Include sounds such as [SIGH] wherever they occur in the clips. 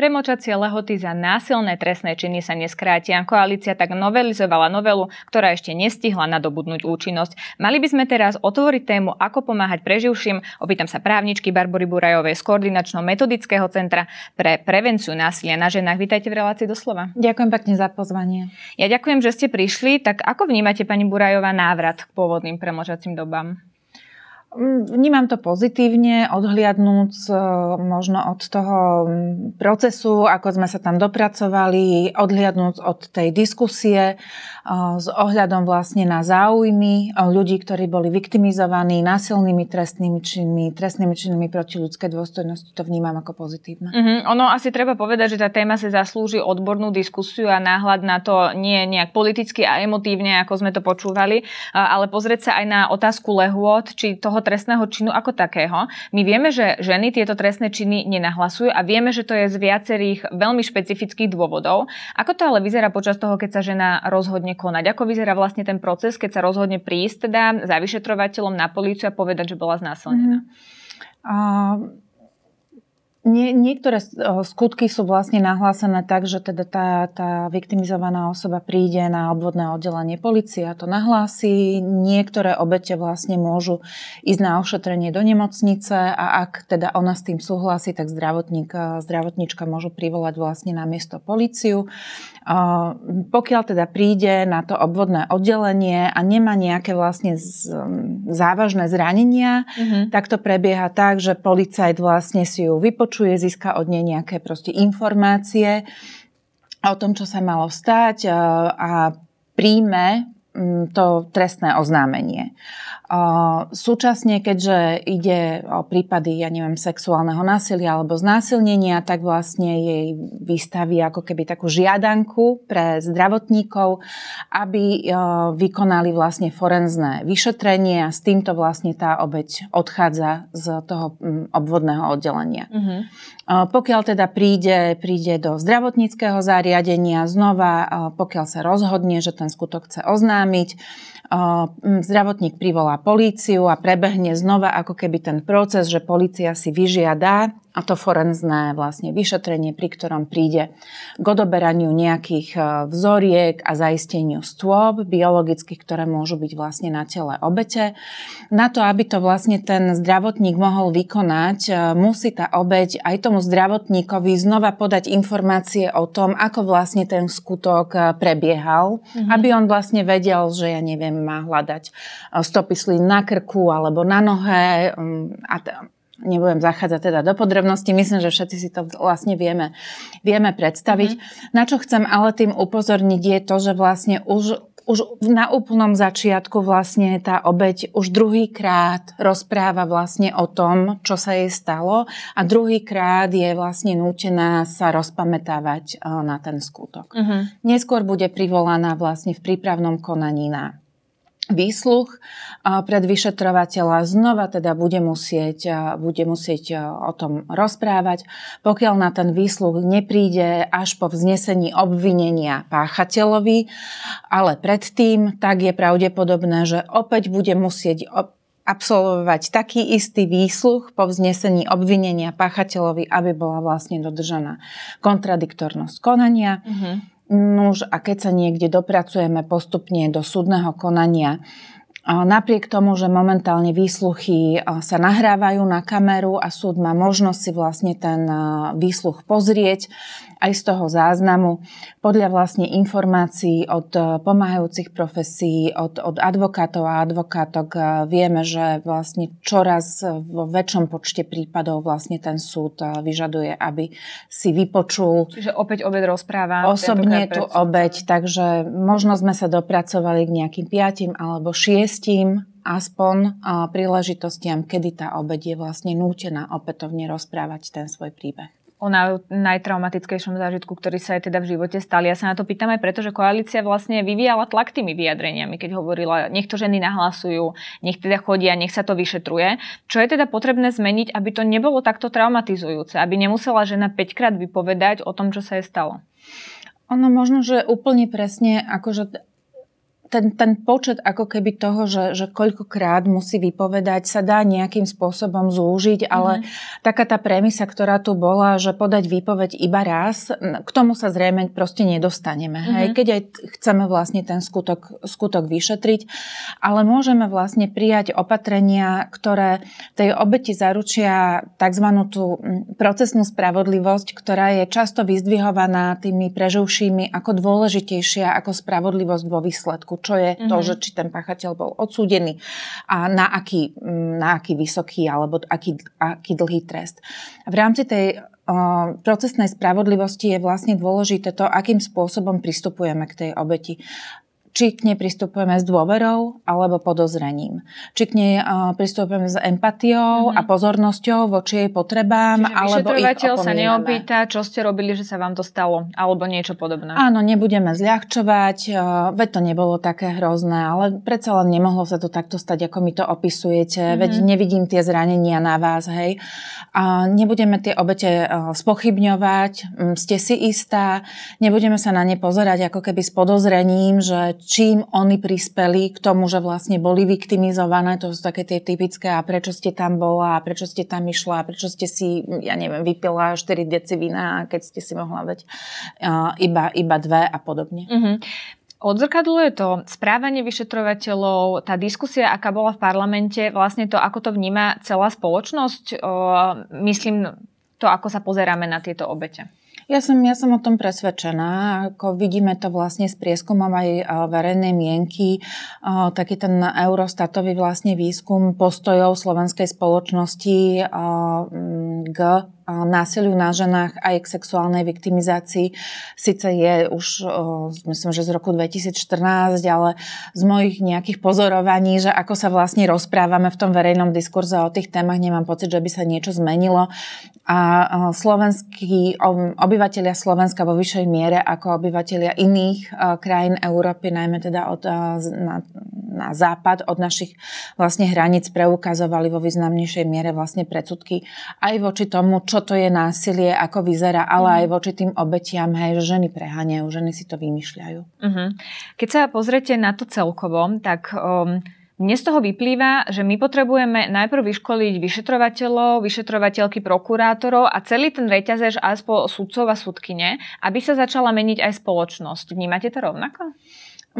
Premočacie lehoty za násilné trestné činy sa neskrátia. Koalícia tak novelizovala novelu, ktorá ešte nestihla nadobudnúť účinnosť. Mali by sme teraz otvoriť tému, ako pomáhať preživším. Opýtam sa právničky Barbory Burajovej z Koordinačno-metodického centra pre prevenciu násilia na ženách. Vítajte v relácii doslova. Ďakujem pekne za pozvanie. Ja ďakujem, že ste prišli. Tak ako vnímate, pani Burajová, návrat k pôvodným premočacím dobám? Mm, vnímam to pozitívne, odhliadnúc e, možno od toho mm, procesu, ako sme sa tam dopracovali, odhliadnúc od tej diskusie s ohľadom vlastne na záujmy ľudí, ktorí boli viktimizovaní násilnými trestnými činmi, trestnými činmi proti ľudskej dôstojnosti. To vnímam ako pozitívne. Mm-hmm. Ono asi treba povedať, že tá téma sa zaslúži odbornú diskusiu a náhľad na to nie nejak politicky a emotívne, ako sme to počúvali, ale pozrieť sa aj na otázku lehôd, či toho trestného činu ako takého. My vieme, že ženy tieto trestné činy nenahlasujú a vieme, že to je z viacerých veľmi špecifických dôvodov. Ako to ale vyzerá počas toho, keď sa žena rozhodne konať? Ako vyzerá vlastne ten proces, keď sa rozhodne prísť teda za vyšetrovateľom na políciu a povedať, že bola znásilnená? Mm. Uh, nie, niektoré skutky sú vlastne nahlásené tak, že teda tá, tá viktimizovaná osoba príde na obvodné oddelenie a to nahlási. Niektoré obete vlastne môžu ísť na ošetrenie do nemocnice a ak teda ona s tým súhlasí, tak zdravotník, zdravotníčka môžu privolať vlastne na miesto policiu. Pokiaľ teda príde na to obvodné oddelenie a nemá nejaké vlastne závažné zranenia, mm-hmm. tak to prebieha tak, že policajt vlastne si ju vypočuje získa od nej nejaké proste informácie o tom, čo sa malo stať a príjme to trestné oznámenie. Súčasne, keďže ide o prípady, ja neviem, sexuálneho násilia alebo znásilnenia, tak vlastne jej vystaví ako keby takú žiadanku pre zdravotníkov, aby vykonali vlastne forenzné vyšetrenie a s týmto vlastne tá obeď odchádza z toho obvodného oddelenia. Mm-hmm. Pokiaľ teda príde, príde do zdravotníckého zariadenia, znova, pokiaľ sa rozhodne, že ten skutok chce oznámiť, zdravotník privolá políciu a prebehne znova ako keby ten proces, že polícia si vyžiada a to forenzné vlastne vyšetrenie, pri ktorom príde k odoberaniu nejakých e, vzoriek a zaisteniu stôb biologických, ktoré môžu byť vlastne na tele obete. Na to, aby to vlastne ten zdravotník mohol vykonať, e, musí tá obeť aj tomu zdravotníkovi znova podať informácie o tom, ako vlastne ten skutok e, prebiehal, mm-hmm. aby on vlastne vedel, že ja neviem, má hľadať stopy slín na krku alebo na nohe a nebudem zachádzať teda do podrobností, myslím, že všetci si to vlastne vieme, vieme predstaviť. Mm-hmm. Na čo chcem ale tým upozorniť je to, že vlastne už už na úplnom začiatku vlastne tá obeď už druhýkrát rozpráva vlastne o tom, čo sa jej stalo a druhýkrát je vlastne nútená sa rozpamätávať eh, na ten skutok. Uh-huh. Neskôr bude privolaná vlastne v prípravnom konaní na výsluch pred vyšetrovateľa znova teda bude musieť, bude musieť o tom rozprávať. Pokiaľ na ten výsluch nepríde až po vznesení obvinenia páchateľovi, ale predtým, tak je pravdepodobné, že opäť bude musieť absolvovať taký istý výsluch po vznesení obvinenia páchateľovi, aby bola vlastne dodržaná kontradiktornosť konania. Mm-hmm. Nuž a keď sa niekde dopracujeme postupne do súdneho konania, Napriek tomu, že momentálne výsluchy sa nahrávajú na kameru a súd má možnosť si vlastne ten výsluch pozrieť, aj z toho záznamu, podľa vlastne informácií od pomáhajúcich profesí, od, od advokátov a advokátok vieme, že vlastne čoraz vo väčšom počte prípadov vlastne ten súd vyžaduje, aby si vypočul. Čiže opäť obed rozpráva. Osobne tú obeď, takže možno sme sa dopracovali k nejakým piatim alebo šiestim aspoň príležitostiam, kedy tá obeď je vlastne nútená opätovne rozprávať ten svoj príbeh o najtraumatickejšom zážitku, ktorý sa aj teda v živote stal. Ja sa na to pýtam aj preto, že koalícia vlastne vyvíjala tlak tými vyjadreniami, keď hovorila, nech to ženy nahlasujú, nech teda chodia, nech sa to vyšetruje. Čo je teda potrebné zmeniť, aby to nebolo takto traumatizujúce, aby nemusela žena 5 krát vypovedať o tom, čo sa jej stalo? Ono možno, že úplne presne, akože ten, ten počet ako keby toho, že, že koľkokrát musí vypovedať, sa dá nejakým spôsobom zúžiť, ale mm-hmm. taká tá premisa, ktorá tu bola, že podať výpoveď iba raz, k tomu sa zrejme proste nedostaneme. Mm-hmm. Hej? Keď aj chceme vlastne ten skutok, skutok vyšetriť, ale môžeme vlastne prijať opatrenia, ktoré tej obeti zaručia tzv. tú procesnú spravodlivosť, ktorá je často vyzdvihovaná tými preživšími ako dôležitejšia ako spravodlivosť vo výsledku čo je mm-hmm. to, mhm. že či ten pachateľ bol odsúdený a na aký, mm, na aký vysoký alebo aký, aký dlhý trest. V rámci tej procesnej spravodlivosti je vlastne dôležité to, akým spôsobom pristupujeme k tej obeti či k nej pristupujeme s dôverou alebo podozrením. Či k nej uh, pristupujeme s empatiou mm-hmm. a pozornosťou voči jej potrebám, Čiže alebo ich sa neopýta, čo ste robili, že sa vám to stalo, alebo niečo podobné. Áno, nebudeme zľahčovať, uh, veď to nebolo také hrozné, ale predsa len nemohlo sa to takto stať, ako mi to opisujete, mm-hmm. veď nevidím tie zranenia na vás, hej. A nebudeme tie obete uh, spochybňovať, um, ste si istá, nebudeme sa na ne pozerať ako keby s podozrením, že čím oni prispeli k tomu, že vlastne boli viktimizované, to sú také tie typické, a prečo ste tam bola, a prečo ste tam išla, a prečo ste si, ja neviem, vypila 4 deci vína, keď ste si mohla uh, iba, iba dve a podobne. Mm-hmm. Odzrkadluje to správanie vyšetrovateľov, tá diskusia, aká bola v parlamente, vlastne to, ako to vníma celá spoločnosť, o, myslím to, ako sa pozeráme na tieto obete. Ja som, ja som o tom presvedčená. Ako vidíme to vlastne z prieskumom aj verejnej mienky, taký ten Eurostatový vlastne výskum postojov slovenskej spoločnosti k násiliu na ženách aj k sexuálnej viktimizácii. Sice je už, myslím, že z roku 2014, ale z mojich nejakých pozorovaní, že ako sa vlastne rozprávame v tom verejnom diskurze o tých témach, nemám pocit, že by sa niečo zmenilo. A slovenskí obyvateľia Slovenska vo vyššej miere ako obyvateľia iných krajín Európy, najmä teda od, na, na západ od našich vlastne hraníc preukazovali vo významnejšej miere vlastne predsudky aj voči tomu, čo to je násilie, ako vyzerá, ale mm. aj voči tým obetiam, hej, že ženy preháňajú, ženy si to vymýšľajú. Mm-hmm. Keď sa pozriete na to celkovo, tak um, mne z toho vyplýva, že my potrebujeme najprv vyškoliť vyšetrovateľov, vyšetrovateľky, prokurátorov a celý ten reťazec až po sudcov a sudkyne, aby sa začala meniť aj spoločnosť. Vnímate to rovnako?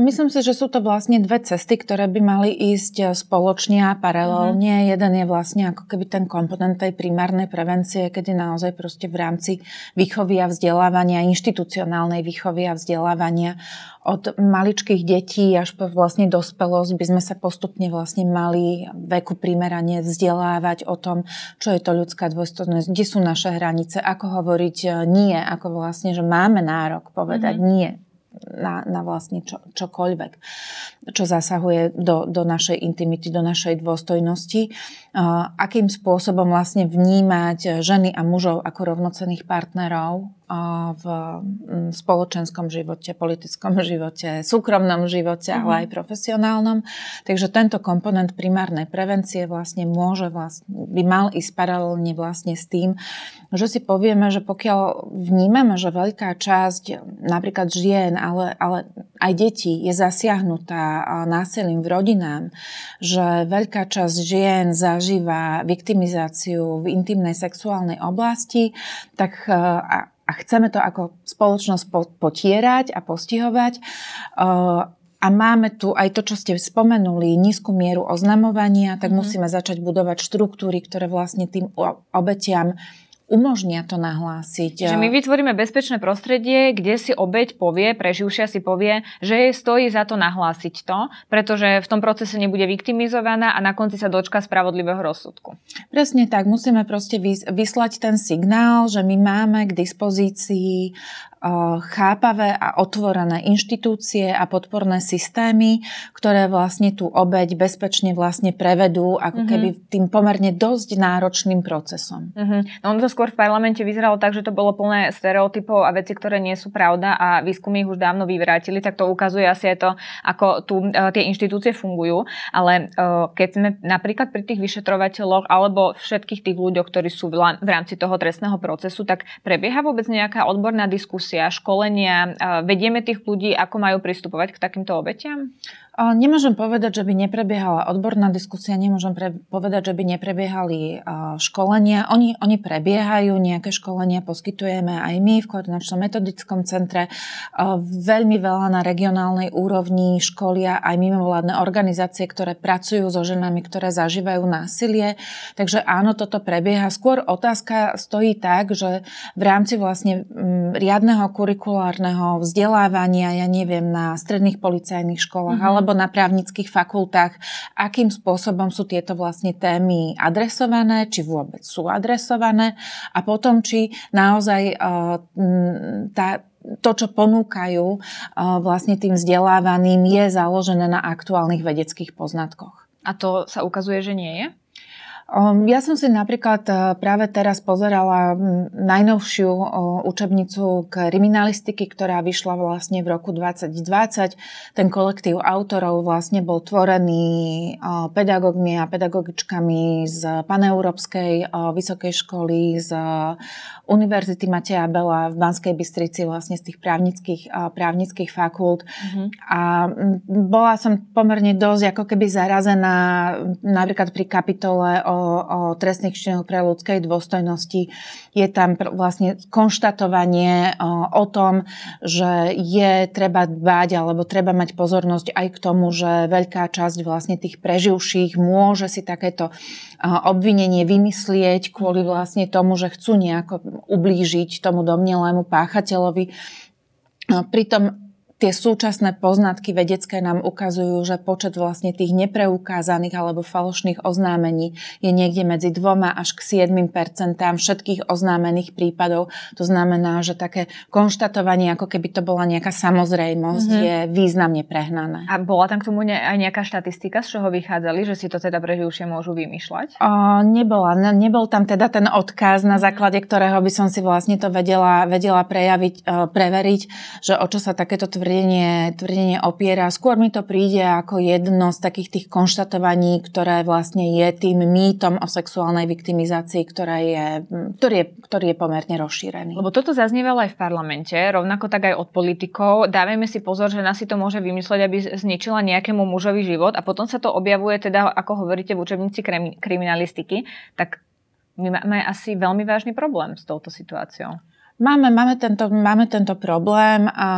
Myslím si, že sú to vlastne dve cesty, ktoré by mali ísť eh, spoločne a paralelne. Mm-hmm. Jeden je vlastne ako keby ten komponent tej primárnej prevencie, kedy naozaj proste v rámci výchovy a vzdelávania, inštitucionálnej výchovy a vzdelávania od maličkých detí až po vlastne dospelosť by sme sa postupne vlastne mali veku primerane vzdelávať o tom, čo je to ľudská dôstojnosť, kde sú naše hranice, ako hovoriť eh, nie, ako vlastne, že máme nárok povedať mm-hmm. nie na, na vlastne čo, čokoľvek, čo zasahuje do, do našej intimity, do našej dôstojnosti. Akým spôsobom vlastne vnímať ženy a mužov ako rovnocených partnerov v spoločenskom živote, politickom [LAUGHS] živote, súkromnom živote, ale mhm. aj profesionálnom. Takže tento komponent primárnej prevencie vlastne môže vlastne, by mal ísť paralelne vlastne s tým, že si povieme, že pokiaľ vnímame, že veľká časť napríklad žien, ale, ale aj detí je zasiahnutá násilím v rodinám, že veľká časť žien zažíva viktimizáciu v intimnej sexuálnej oblasti, tak a, chceme to ako spoločnosť potierať a postihovať, a máme tu aj to, čo ste spomenuli, nízku mieru oznamovania, tak mm-hmm. musíme začať budovať štruktúry, ktoré vlastne tým obetiam umožnia to nahlásiť. Že my vytvoríme bezpečné prostredie, kde si obeď povie, preživšia si povie, že jej stojí za to nahlásiť to, pretože v tom procese nebude viktimizovaná a na konci sa dočka spravodlivého rozsudku. Presne tak, musíme proste vyslať ten signál, že my máme k dispozícii chápavé a otvorené inštitúcie a podporné systémy, ktoré vlastne tú obeď bezpečne vlastne prevedú ako mm-hmm. keby tým pomerne dosť náročným procesom. Mm-hmm. No ono to skôr v parlamente vyzeralo tak, že to bolo plné stereotypov a veci, ktoré nie sú pravda a výskumy ich už dávno vyvrátili, tak to ukazuje asi aj to, ako tu uh, tie inštitúcie fungujú. Ale uh, keď sme napríklad pri tých vyšetrovateľoch alebo všetkých tých ľuďoch, ktorí sú v, v rámci toho trestného procesu, tak prebieha vôbec nejaká odborná diskusia diskusia, školenia? Vedieme tých ľudí, ako majú pristupovať k takýmto obetiam? Nemôžem povedať, že by neprebiehala odborná diskusia, nemôžem pre, povedať, že by neprebiehali školenia. Oni, oni prebiehajú, nejaké školenia poskytujeme aj my v koordinačnom metodickom centre. Veľmi veľa na regionálnej úrovni školia aj mimovládne organizácie, ktoré pracujú so ženami, ktoré zažívajú násilie. Takže áno, toto prebieha. Skôr otázka stojí tak, že v rámci vlastne riadneho kurikulárneho vzdelávania, ja neviem, na stredných policajných školách mm-hmm. alebo alebo na právnických fakultách, akým spôsobom sú tieto vlastne témy adresované, či vôbec sú adresované a potom, či naozaj uh, tá, to, čo ponúkajú uh, vlastne tým vzdelávaným, je založené na aktuálnych vedeckých poznatkoch. A to sa ukazuje, že nie je? Ja som si napríklad e, práve teraz pozerala najnovšiu učebnicu kriminalistiky, ktorá vyšla vlastne v roku 2020. Ten kolektív autorov vlastne bol tvorený pedagógmi a pedagogičkami z Paneurópskej vysokej školy, z Univerzity Mateja Bela v Banskej Bystrici, vlastne z tých právnických, právnických fakult. Mm-hmm. A bola som pomerne dosť ako keby zarazená napríklad pri kapitole o o trestných činoch pre ľudskej dôstojnosti. Je tam vlastne konštatovanie o tom, že je treba dbať alebo treba mať pozornosť aj k tomu, že veľká časť vlastne tých preživších môže si takéto obvinenie vymyslieť kvôli vlastne tomu, že chcú nejako ublížiť tomu domnelému páchateľovi. Pritom tie súčasné poznatky vedecké nám ukazujú, že počet vlastne tých nepreukázaných alebo falošných oznámení je niekde medzi dvoma až k 7 percentám všetkých oznámených prípadov. To znamená, že také konštatovanie, ako keby to bola nejaká samozrejmosť, mm-hmm. je významne prehnané. A bola tam k tomu aj nejaká štatistika, z čoho vychádzali, že si to teda preživšie môžu vymýšľať? O, nebola. Nebol tam teda ten odkaz, na základe ktorého by som si vlastne to vedela, vedela prejaviť, preveriť, že o čo sa takéto tvrdenie tvrdenie, tvrdenie opiera. Skôr mi to príde ako jedno z takých tých konštatovaní, ktoré vlastne je tým mýtom o sexuálnej viktimizácii, ktorá je, ktorý, je, ktorý je pomerne rozšírený. Lebo toto zaznievalo aj v parlamente, rovnako tak aj od politikov. Dávajme si pozor, že nás si to môže vymyslieť, aby zničila nejakému mužovi život a potom sa to objavuje teda, ako hovoríte v učebnici kriminalistiky, tak my máme asi veľmi vážny problém s touto situáciou. Máme, máme, tento, máme tento problém a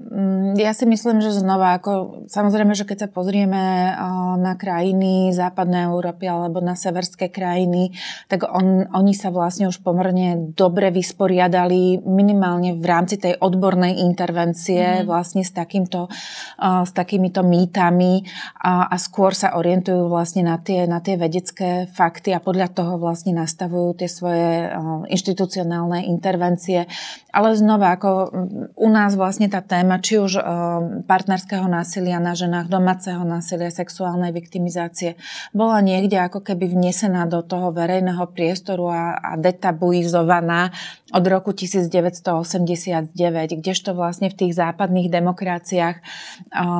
mm, ja si myslím, že znova, ako, samozrejme, že keď sa pozrieme na krajiny západnej Európy alebo na severské krajiny, tak on, oni sa vlastne už pomerne dobre vysporiadali minimálne v rámci tej odbornej intervencie mm. vlastne s, takýmto, s takýmito mýtami a, a skôr sa orientujú vlastne na tie, na tie vedecké fakty a podľa toho vlastne nastavujú tie svoje inštitucionálne intervencie intervencie. Ale znova, ako u nás vlastne tá téma, či už partnerského násilia na ženách, domáceho násilia, sexuálnej viktimizácie, bola niekde ako keby vnesená do toho verejného priestoru a, a detabuizovaná od roku 1989, kdežto vlastne v tých západných demokraciách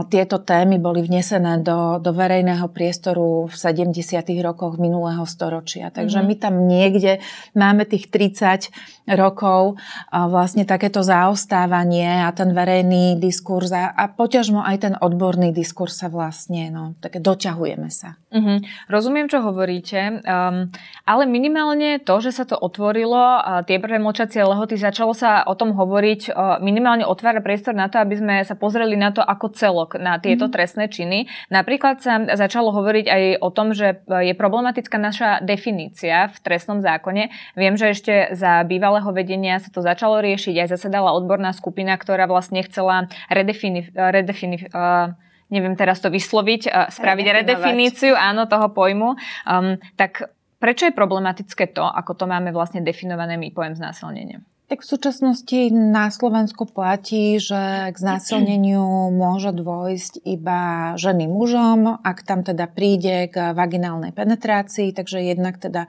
tieto témy boli vnesené do, do verejného priestoru v 70. rokoch minulého storočia. Takže mm-hmm. my tam niekde máme tých 30 rokov rokov vlastne takéto zaostávanie a ten verejný diskurs a, a poťažmo aj ten odborný diskurs sa vlastne, no, také doťahujeme sa. Uh-huh. Rozumiem, čo hovoríte, um, ale minimálne to, že sa to otvorilo, tie prvé močacie lehoty, začalo sa o tom hovoriť, uh, minimálne otvára priestor na to, aby sme sa pozreli na to ako celok, na tieto uh-huh. trestné činy. Napríklad sa začalo hovoriť aj o tom, že je problematická naša definícia v trestnom zákone. Viem, že ešte za bývalého vedenia sa to začalo riešiť, aj zasedala odborná skupina, ktorá vlastne chcela redefini, redefini, uh, neviem teraz to vysloviť, uh, spraviť redefiníciu áno, toho pojmu. Um, tak prečo je problematické to, ako to máme vlastne definované my pojem znásilnenia? Tak v súčasnosti na Slovensku platí, že k znásilneniu môže dôjsť iba ženy mužom, ak tam teda príde k vaginálnej penetrácii, takže jednak teda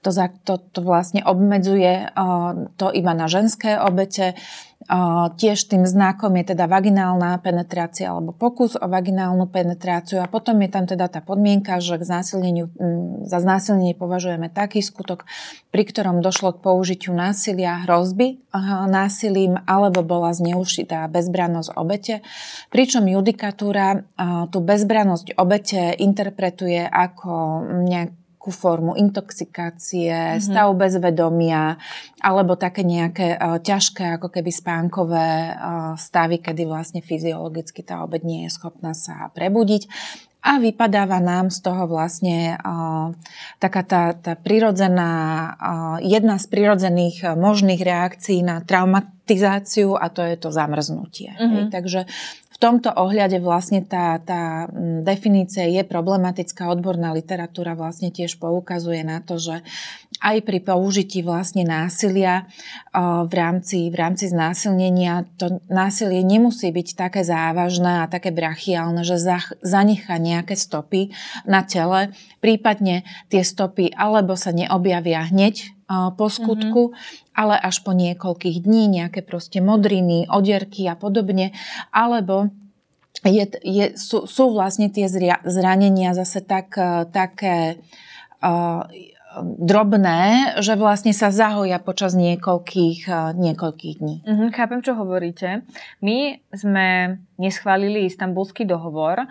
to, to, to vlastne obmedzuje to iba na ženské obete. Tiež tým znakom je teda vaginálna penetrácia alebo pokus o vaginálnu penetráciu a potom je tam teda tá podmienka, že k znásilneniu, za znásilnenie považujeme taký skutok, pri ktorom došlo k použitiu násilia, hrozby násilím alebo bola zneužitá bezbrannosť obete. Pričom judikatúra tú bezbrannosť obete interpretuje ako nejak nejakú formu intoxikácie, mm-hmm. stav bezvedomia alebo také nejaké uh, ťažké ako keby spánkové uh, stavy, kedy vlastne fyziologicky tá obed nie je schopná sa prebudiť a vypadáva nám z toho vlastne uh, taká tá, tá prirodzená, uh, jedna z prirodzených možných reakcií na traumatizáciu a to je to zamrznutie. Mm-hmm. Takže v tomto ohľade vlastne tá, tá mm, definícia je problematická. Odborná literatúra vlastne tiež poukazuje na to, že aj pri použití vlastne násilia v rámci, v rámci znásilnenia to násilie nemusí byť také závažné a také brachiálne, že zanechá nejaké stopy na tele, prípadne tie stopy alebo sa neobjavia hneď po skutku, mm-hmm. Ale až po niekoľkých dní, nejaké proste modriny, odierky a podobne, alebo je, je, sú, sú vlastne tie zranenia zase tak, také uh, drobné, že vlastne sa zahoja počas niekoľkých, niekoľkých dní. Mm-hmm, chápem, čo hovoríte. My sme neschválili istambulský dohovor.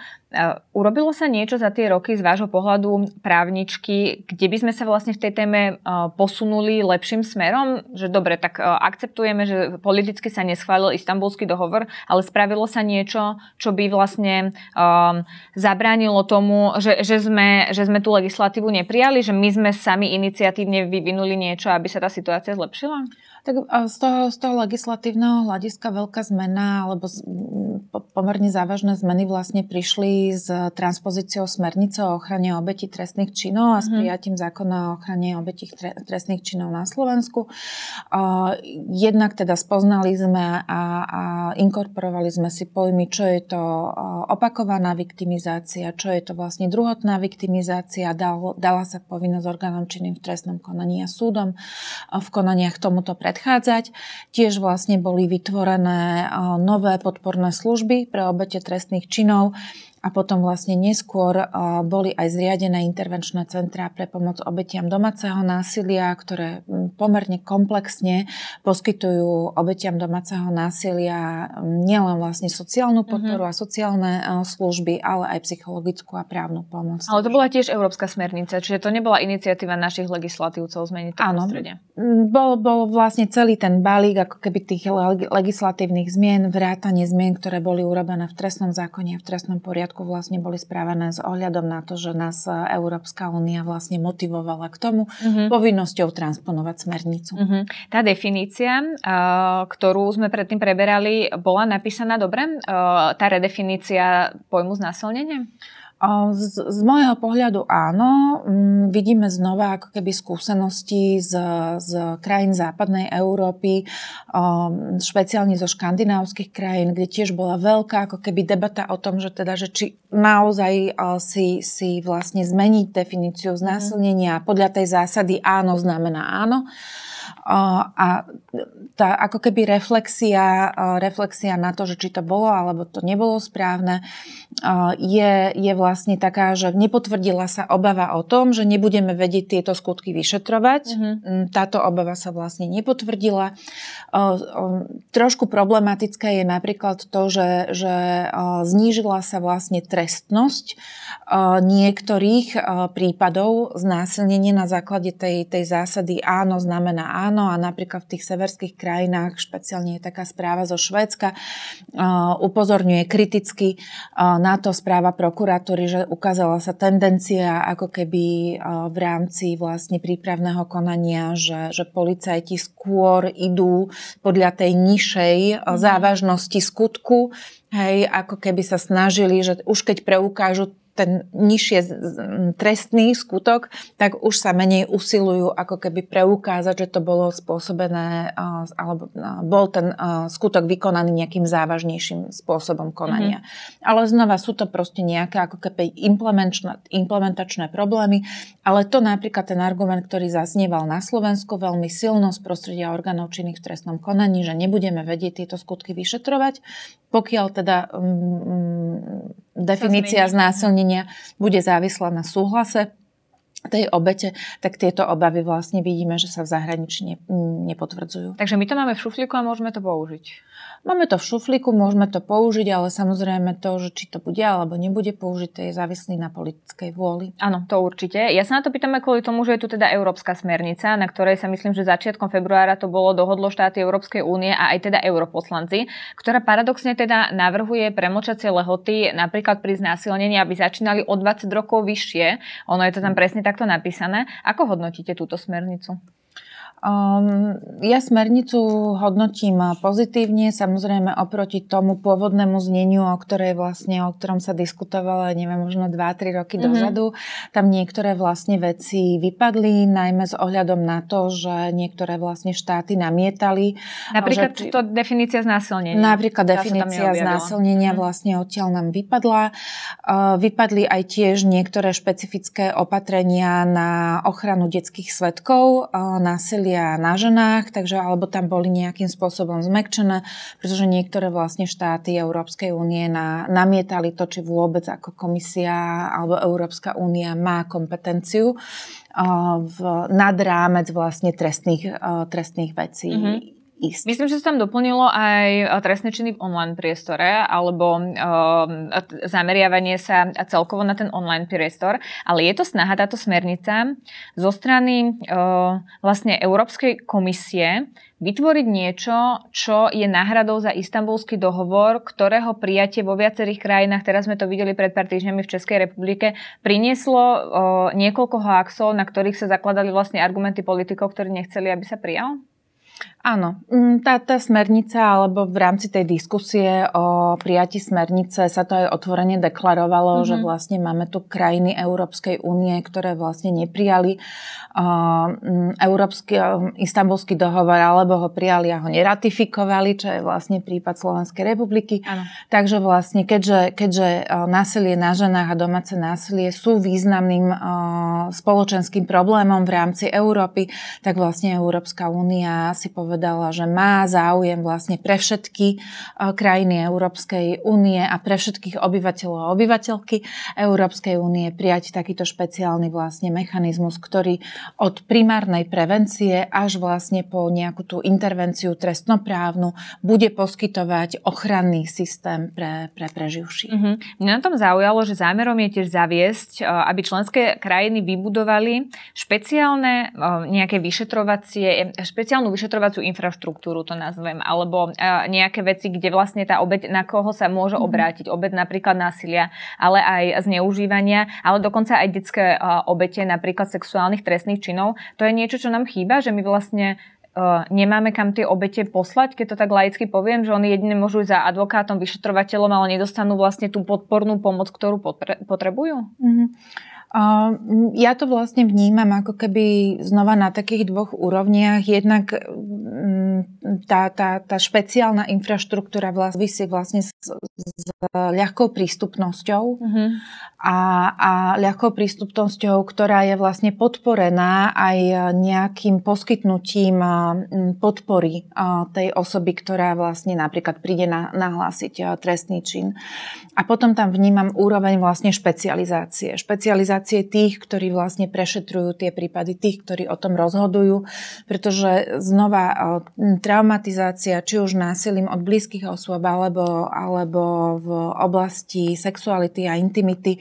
Urobilo sa niečo za tie roky z vášho pohľadu právničky, kde by sme sa vlastne v tej téme posunuli lepším smerom? Že dobre, tak akceptujeme, že politicky sa neschválil istambulský dohovor, ale spravilo sa niečo, čo by vlastne um, zabránilo tomu, že, že, sme, že sme tú legislatívu neprijali, že my sme sami iniciatívne vyvinuli niečo, aby sa tá situácia zlepšila? Tak z toho, z toho legislatívneho hľadiska veľká zmena, alebo pomerne závažné zmeny vlastne prišli s transpozíciou smernice o ochrane obeti trestných činov a s mhm. prijatím zákona o ochrane obeti trestných činov na Slovensku. Jednak teda spoznali sme a, a inkorporovali sme si pojmy, čo je to opakovaná viktimizácia, čo je to vlastne druhotná viktimizácia, dal, dala sa povinnosť orgánom činným v trestnom konaní a súdom v konaniach tomuto pred predchádzať. Tiež vlastne boli vytvorené nové podporné služby pre obete trestných činov a potom vlastne neskôr boli aj zriadené intervenčné centrá pre pomoc obetiam domáceho násilia, ktoré pomerne komplexne poskytujú obetiam domáceho násilia nielen vlastne sociálnu mhm. podporu mm-hmm. a sociálne služby, ale aj psychologickú a právnu pomoc. Ale to bola tiež európska smernica, čiže to nebola iniciatíva našich legislatívcov zmeniť to Áno, prostredie. Bol, bol vlastne celý ten balík ako keby tých legislatívnych zmien, vrátanie zmien, ktoré boli urobené v trestnom zákone a v trestnom poriadku poriadku vlastne boli spravené s ohľadom na to, že nás e, Európska únia vlastne motivovala k tomu uh-huh. povinnosťou transponovať smernicu. Uh-huh. Tá definícia, uh, ktorú sme predtým preberali, bola napísaná dobre? Uh, tá redefinícia pojmu znásilnenia? Z, z môjho pohľadu áno. Mm, vidíme znova ako keby skúsenosti z, z krajín západnej Európy, špeciálne zo škandinávskych krajín, kde tiež bola veľká ako keby debata o tom, že teda, že či naozaj si, si vlastne zmeniť definíciu znásilnenia. Podľa tej zásady áno znamená áno a tá ako keby reflexia, reflexia na to, že či to bolo alebo to nebolo správne, je, je vlastne taká, že nepotvrdila sa obava o tom, že nebudeme vedieť tieto skutky vyšetrovať. Mm-hmm. Táto obava sa vlastne nepotvrdila. Trošku problematické je napríklad to, že, že znížila sa vlastne trestnosť niektorých prípadov znásilnenia na základe tej, tej zásady áno znamená áno a napríklad v tých severských krajinách, špeciálne je taká správa zo Švédska, upozorňuje kriticky na to správa prokuratúry, že ukázala sa tendencia ako keby v rámci vlastne prípravného konania, že, že policajti skôr idú podľa tej nižšej závažnosti skutku, hej, ako keby sa snažili, že už keď preukážu ten nižšie trestný skutok, tak už sa menej usilujú ako keby preukázať, že to bolo spôsobené alebo bol ten skutok vykonaný nejakým závažnejším spôsobom konania. Mm-hmm. Ale znova sú to proste nejaké ako keby implementačné problémy, ale to napríklad ten argument, ktorý zaznieval na Slovensku veľmi silno z prostredia orgánov činných v trestnom konaní, že nebudeme vedieť tieto skutky vyšetrovať, pokiaľ teda um, definícia znásilnenia bude závislá na súhlase tej obete, tak tieto obavy vlastne vidíme, že sa v zahraničí ne, nepotvrdzujú. Takže my to máme v šuflíku a môžeme to použiť. Máme to v šuflíku, môžeme to použiť, ale samozrejme to, že či to bude alebo nebude použité, je závislý na politickej vôli. Áno, to určite. Ja sa na to pýtam kvôli tomu, že je tu teda Európska smernica, na ktorej sa myslím, že začiatkom februára to bolo dohodlo štáty Európskej únie a aj teda europoslanci, ktorá paradoxne teda navrhuje premočacie lehoty napríklad pri znásilnení, aby začínali o 20 rokov vyššie. Ono je to tam presne takto napísané. Ako hodnotíte túto smernicu? Um, ja smernicu hodnotím pozitívne, samozrejme oproti tomu pôvodnému zneniu, o, ktorej vlastne, o ktorom sa diskutovalo, neviem, možno 2-3 roky mm-hmm. dozadu. Tam niektoré vlastne veci vypadli, najmä s ohľadom na to, že niektoré vlastne štáty namietali. Napríklad že, to definícia znásilnenia. Napríklad definícia znásilnenia mm-hmm. vlastne odtiaľ nám vypadla. Uh, vypadli aj tiež niektoré špecifické opatrenia na ochranu detských svetkov, uh, násilia násilia na ženách, takže alebo tam boli nejakým spôsobom zmekčené, pretože niektoré vlastne štáty Európskej únie na, namietali to, či vôbec ako komisia alebo Európska únia má kompetenciu uh, v, nad rámec vlastne trestných, uh, trestných vecí. Mm-hmm ísť. Myslím, že sa tam doplnilo aj eh, trestné činy v online priestore alebo uh, zameriavanie sa celkovo na ten online priestor, ale je to snaha táto smernica zo strany uh, vlastne Európskej komisie vytvoriť niečo, čo je náhradou za istambulský dohovor, ktorého prijatie vo viacerých krajinách, teraz sme to videli pred pár týždňami v Českej republike, prinieslo o, niekoľko hoaxov, na ktorých sa zakladali vlastne argumenty politikov, ktorí nechceli, aby sa prijal? Áno, mm, tá, tá smernica, alebo v rámci tej diskusie o prijati smernice sa to aj otvorene deklarovalo, mm-hmm. že vlastne máme tu krajiny Európskej únie, ktoré vlastne neprijali uh, Európsky uh, istambulský dohovor, alebo ho prijali a ho neratifikovali, čo je vlastne prípad Slovenskej republiky. Áno. Takže vlastne, keďže, keďže násilie na ženách a domáce násilie sú významným uh, spoločenským problémom v rámci Európy, tak vlastne Európska únia si povedala, povedala, že má záujem vlastne pre všetky eh, krajiny Európskej únie a pre všetkých obyvateľov a obyvateľky Európskej únie prijať takýto špeciálny vlastne mechanizmus, ktorý od primárnej prevencie až vlastne po nejakú tú intervenciu trestnoprávnu bude poskytovať ochranný systém pre, pre preživších. Mm-hmm. Mňa na tom zaujalo, že zámerom je tiež zaviesť, eh, aby členské krajiny vybudovali špeciálne eh, nejaké vyšetrovacie, špeciálnu vyšetrovaciu infraštruktúru, to nazvem, alebo e, nejaké veci, kde vlastne tá obeď, na koho sa môže mhm. obrátiť. Obeď napríklad násilia, ale aj zneužívania, ale dokonca aj detské e, obete, napríklad sexuálnych trestných činov. To je niečo, čo nám chýba, že my vlastne Uh, nemáme kam tie obete poslať, keď to tak laicky poviem, že oni jedine môžu ísť za advokátom, vyšetrovateľom, ale nedostanú vlastne tú podpornú pomoc, ktorú potrebujú? Mm-hmm. Ja to vlastne vnímam ako keby znova na takých dvoch úrovniach. Jednak tá, tá, tá špeciálna infraštruktúra vlastne vlastne s, s ľahkou prístupnosťou mm-hmm. a, a ľahkou prístupnosťou, ktorá je vlastne podporená aj nejakým poskytnutím podpory tej osoby, ktorá vlastne napríklad príde na, nahlásiť trestný čin. A potom tam vnímam úroveň vlastne špecializácie. Špecializácie informácie tých, ktorí vlastne prešetrujú tie prípady, tých, ktorí o tom rozhodujú, pretože znova traumatizácia, či už násilím od blízkych osôb alebo, alebo v oblasti sexuality a intimity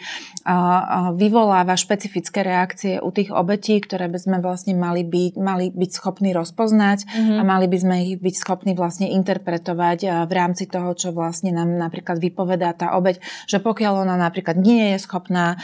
vyvoláva špecifické reakcie u tých obetí, ktoré by sme vlastne mali byť, mali byť schopní rozpoznať mm-hmm. a mali by sme ich byť schopní vlastne interpretovať v rámci toho, čo vlastne nám napríklad vypovedá tá obeť, že pokiaľ ona napríklad nie je schopná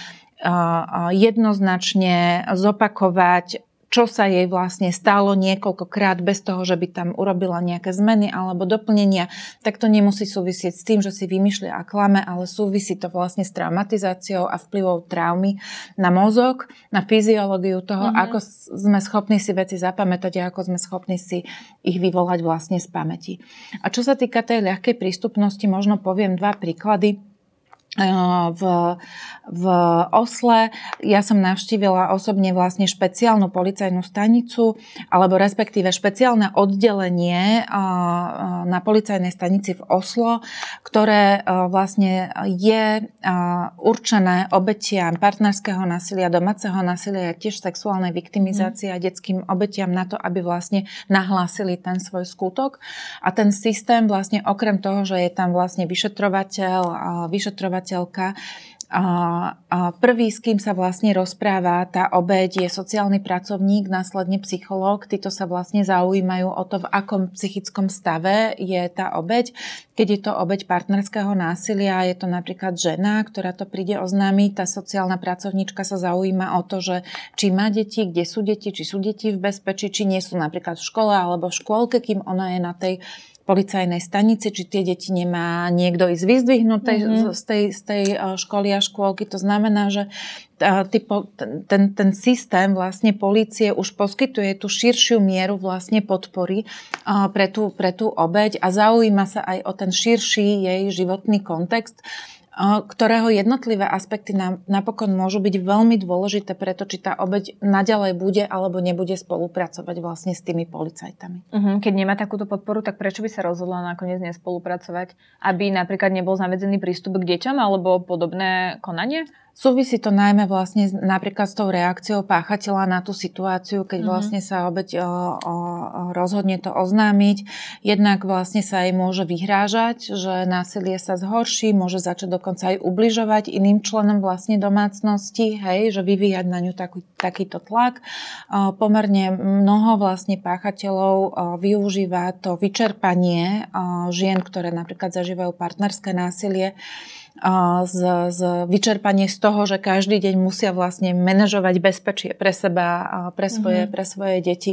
jednoznačne zopakovať čo sa jej vlastne stalo niekoľkokrát bez toho, že by tam urobila nejaké zmeny alebo doplnenia, tak to nemusí súvisieť s tým, že si vymýšľa a klame, ale súvisí to vlastne s traumatizáciou a vplyvou traumy na mozog, na fyziológiu toho, mm-hmm. ako sme schopní si veci zapamätať a ako sme schopní si ich vyvolať vlastne z pamäti. A čo sa týka tej ľahkej prístupnosti, možno poviem dva príklady v, v Osle. Ja som navštívila osobne vlastne špeciálnu policajnú stanicu, alebo respektíve špeciálne oddelenie na policajnej stanici v Oslo, ktoré vlastne je určené obetiam partnerského násilia, domáceho násilia tiež sexuálnej viktimizácie a detským obetiam na to, aby vlastne nahlásili ten svoj skutok. A ten systém vlastne okrem toho, že je tam vlastne vyšetrovateľ, vyšetrovateľ vyšetrovateľka. A, a prvý, s kým sa vlastne rozpráva tá obeď, je sociálny pracovník, následne psychológ. Títo sa vlastne zaujímajú o to, v akom psychickom stave je tá obeď. Keď je to obeď partnerského násilia, je to napríklad žena, ktorá to príde oznámiť, tá sociálna pracovníčka sa zaujíma o to, že či má deti, kde sú deti, či sú deti v bezpečí, či nie sú napríklad v škole alebo v škôlke, kým ona je na tej policajnej stanici, či tie deti nemá niekto ísť vyzdvihnúť mm-hmm. z, tej, z tej eh, školy a škôlky. To znamená, že eh, ten, ten systém vlastne policie už poskytuje tú širšiu mieru vlastne podpory eh, pre tú, pre tú obeď a zaujíma sa aj o ten širší jej životný kontext ktorého jednotlivé aspekty napokon môžu byť veľmi dôležité preto, či tá obeď naďalej bude alebo nebude spolupracovať vlastne s tými policajtami. Uh-huh. Keď nemá takúto podporu, tak prečo by sa rozhodla nakoniec nespolupracovať? Aby napríklad nebol zamedzený prístup k deťom alebo podobné konanie? Súvisí to najmä vlastne napríklad s tou reakciou páchateľa na tú situáciu, keď mm-hmm. vlastne sa obeď o, o, rozhodne to oznámiť. Jednak vlastne sa jej môže vyhrážať, že násilie sa zhorší, môže začať dokonca aj ubližovať iným členom vlastne domácnosti, hej, že vyvíjať na ňu taký, takýto tlak. O, pomerne mnoho vlastne páchateľov o, využíva to vyčerpanie o, žien, ktoré napríklad zažívajú partnerské násilie, z, z vyčerpanie z toho, že každý deň musia vlastne manažovať bezpečie pre seba, pre svoje, mm-hmm. pre svoje deti,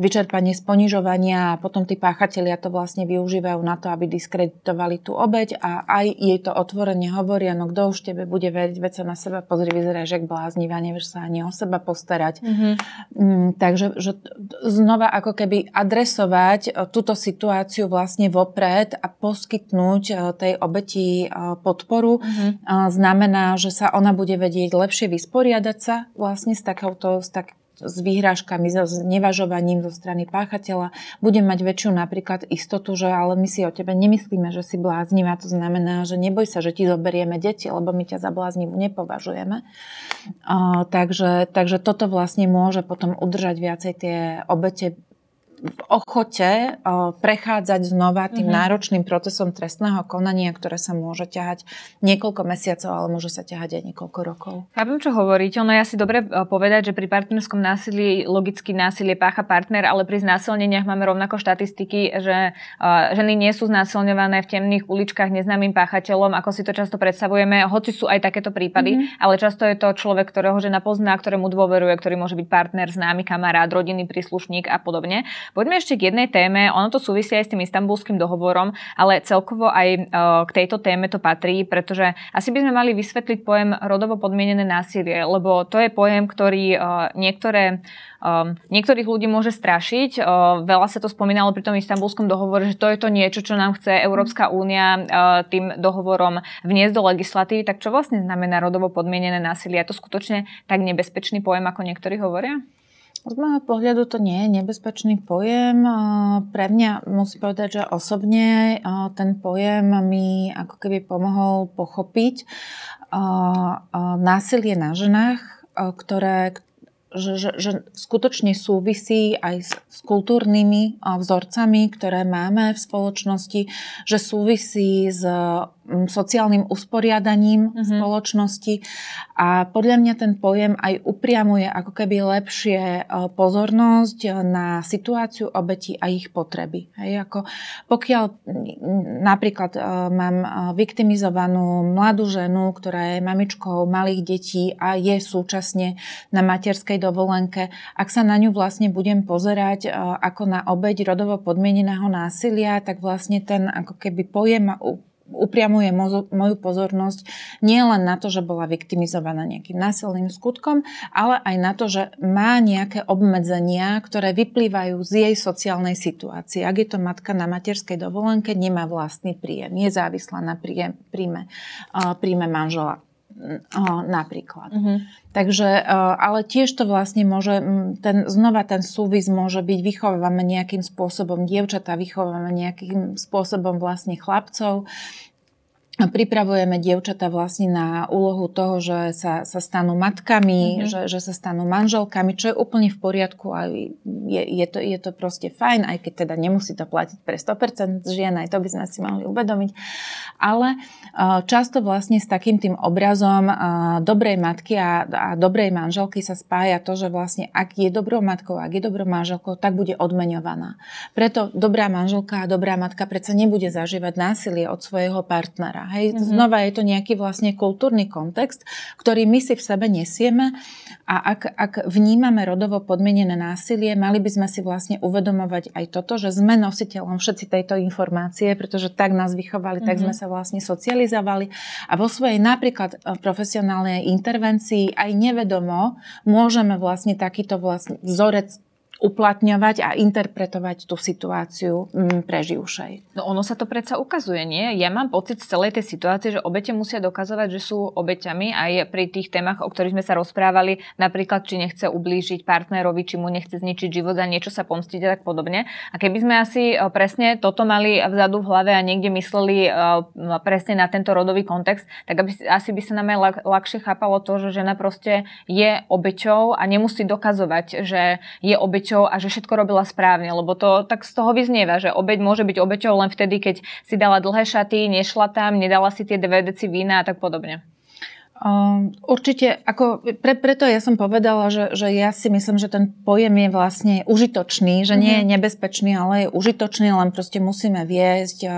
vyčerpanie z ponižovania a potom tí páchatelia to vlastne využívajú na to, aby diskreditovali tú obeď a aj jej to otvorene hovoria, no kto už tebe bude veriť, veď sa na seba pozri, vyzeráš jak bláznivá, nevieš sa ani o seba postarať. Mm-hmm. Mm, takže že znova ako keby adresovať e, túto situáciu vlastne vopred a poskytnúť e, tej obeti e, podporu podporu. Uh-huh. Znamená, že sa ona bude vedieť lepšie vysporiadať sa vlastne s takouto, s tak, s výhrážkami, s nevažovaním zo strany páchateľa. Budem mať väčšiu napríklad istotu, že ale my si o tebe nemyslíme, že si bláznivá. To znamená, že neboj sa, že ti zoberieme deti, lebo my ťa za bláznivú nepovažujeme. Uh, takže, takže toto vlastne môže potom udržať viacej tie obete v ochote prechádzať znova tým mm-hmm. náročným procesom trestného konania, ktoré sa môže ťahať niekoľko mesiacov, ale môže sa ťahať aj niekoľko rokov. Chápem, čo hovoríte. Ono je asi dobre povedať, že pri partnerskom násilí logicky násilie pácha partner, ale pri znásilneniach máme rovnako štatistiky, že ženy nie sú znásilňované v temných uličkách neznámym páchateľom, ako si to často predstavujeme, hoci sú aj takéto prípady, mm-hmm. ale často je to človek, ktorého žena pozná, ktorému dôveruje, ktorý môže byť partner, známy kamarát, rodinný príslušník a podobne. Poďme ešte k jednej téme. Ono to súvisí aj s tým istambulským dohovorom, ale celkovo aj e, k tejto téme to patrí, pretože asi by sme mali vysvetliť pojem rodovo podmienené násilie, lebo to je pojem, ktorý e, niektoré Um, niektorých ľudí môže strašiť. Veľa sa to spomínalo pri tom istambulskom dohovore, že to je to niečo, čo nám chce Európska únia tým dohovorom vniesť do legislatívy. Tak čo vlastne znamená rodovo podmienené násilie? Je to skutočne tak nebezpečný pojem, ako niektorí hovoria? Z môjho pohľadu to nie je nebezpečný pojem. Pre mňa musím povedať, že osobne ten pojem mi ako keby pomohol pochopiť násilie na ženách, ktoré, že, že, že skutočne súvisí aj s, s kultúrnymi vzorcami, ktoré máme v spoločnosti, že súvisí s sociálnym usporiadaním mm-hmm. spoločnosti a podľa mňa ten pojem aj upriamuje ako keby lepšie pozornosť na situáciu obeti a ich potreby. Hej, ako pokiaľ napríklad mám viktimizovanú mladú ženu, ktorá je mamičkou malých detí a je súčasne na materskej dovolenke, ak sa na ňu vlastne budem pozerať ako na obeď rodovo podmieneného násilia, tak vlastne ten ako keby pojem upriamuje moju pozornosť nie len na to, že bola viktimizovaná nejakým násilným skutkom, ale aj na to, že má nejaké obmedzenia, ktoré vyplývajú z jej sociálnej situácii. Ak je to matka na materskej dovolenke, nemá vlastný príjem, je závislá na príjme, príjme manžela napríklad. Uh-huh. Takže, e, ale tiež to vlastne môže, ten, znova ten súvis môže byť, vychovávame nejakým spôsobom dievčatá, vychovávame nejakým spôsobom vlastne chlapcov pripravujeme dievčata vlastne na úlohu toho, že sa, sa stanú matkami, mm-hmm. že, že sa stanú manželkami, čo je úplne v poriadku a je, je, to, je to proste fajn, aj keď teda nemusí to platiť pre 100% žien, aj to by sme si mohli uvedomiť. Ale často vlastne s takým tým obrazom dobrej matky a, a dobrej manželky sa spája to, že vlastne ak je dobrou matkou, ak je dobrou manželkou, tak bude odmeňovaná. Preto dobrá manželka a dobrá matka predsa nebude zažívať násilie od svojho partnera. Hej, mm-hmm. znova je to nejaký vlastne kultúrny kontext, ktorý my si v sebe nesieme a ak, ak vnímame rodovo podmienené násilie, mali by sme si vlastne uvedomovať aj toto, že sme nositeľom všetci tejto informácie, pretože tak nás vychovali, mm-hmm. tak sme mhm. sa vlastne socializovali a vo svojej napríklad e, profesionálnej intervencii aj nevedomo môžeme vlastne takýto vlastne vzorec uplatňovať a interpretovať tú situáciu mm, preživšej. No ono sa to predsa ukazuje, nie? Ja mám pocit z celej tej situácie, že obete musia dokazovať, že sú obeťami aj pri tých témach, o ktorých sme sa rozprávali, napríklad či nechce ublížiť partnerovi, či mu nechce zničiť život a niečo sa pomstiť a tak podobne. A keby sme asi e, presne toto mali vzadu v hlave a niekde mysleli e, presne na tento rodový kontext, tak aby, asi by sa nám aj ľahšie chápalo to, že žena proste je obeťou a nemusí dokazovať, že je obeťou obeťou a že všetko robila správne, lebo to tak z toho vyznieva, že obeť môže byť obeťou len vtedy, keď si dala dlhé šaty, nešla tam, nedala si tie dve deci vína a tak podobne. Um, určite, ako pre, preto ja som povedala, že, že ja si myslím, že ten pojem je vlastne užitočný, že nie je mhm. nebezpečný, ale je užitočný, len proste musíme viesť uh,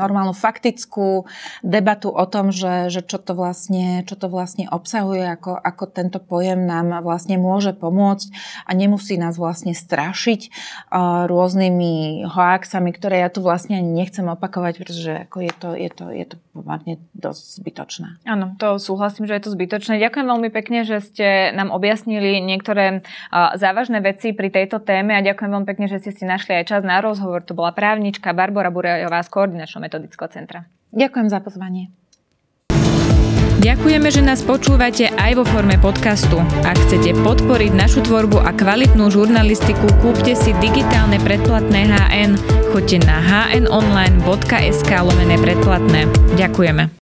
normálnu faktickú debatu o tom, že, že čo, to vlastne, čo to vlastne obsahuje, ako, ako tento pojem nám vlastne môže pomôcť a nemusí nás vlastne strašiť uh, rôznymi hoaxami, ktoré ja tu vlastne nechcem opakovať, pretože ako je to, je to, je to pomerne dosť zbytočné. Áno, to súhlasím súhlasím, že je to zbytočné. Ďakujem veľmi pekne, že ste nám objasnili niektoré závažné veci pri tejto téme a ďakujem veľmi pekne, že ste si našli aj čas na rozhovor. To bola právnička Barbara Burajová z Koordinačno-metodického centra. Ďakujem za pozvanie. Ďakujeme, že nás počúvate aj vo forme podcastu. Ak chcete podporiť našu tvorbu a kvalitnú žurnalistiku, kúpte si digitálne predplatné HN. Choďte na hnonline.sk lomené predplatné. Ďakujeme.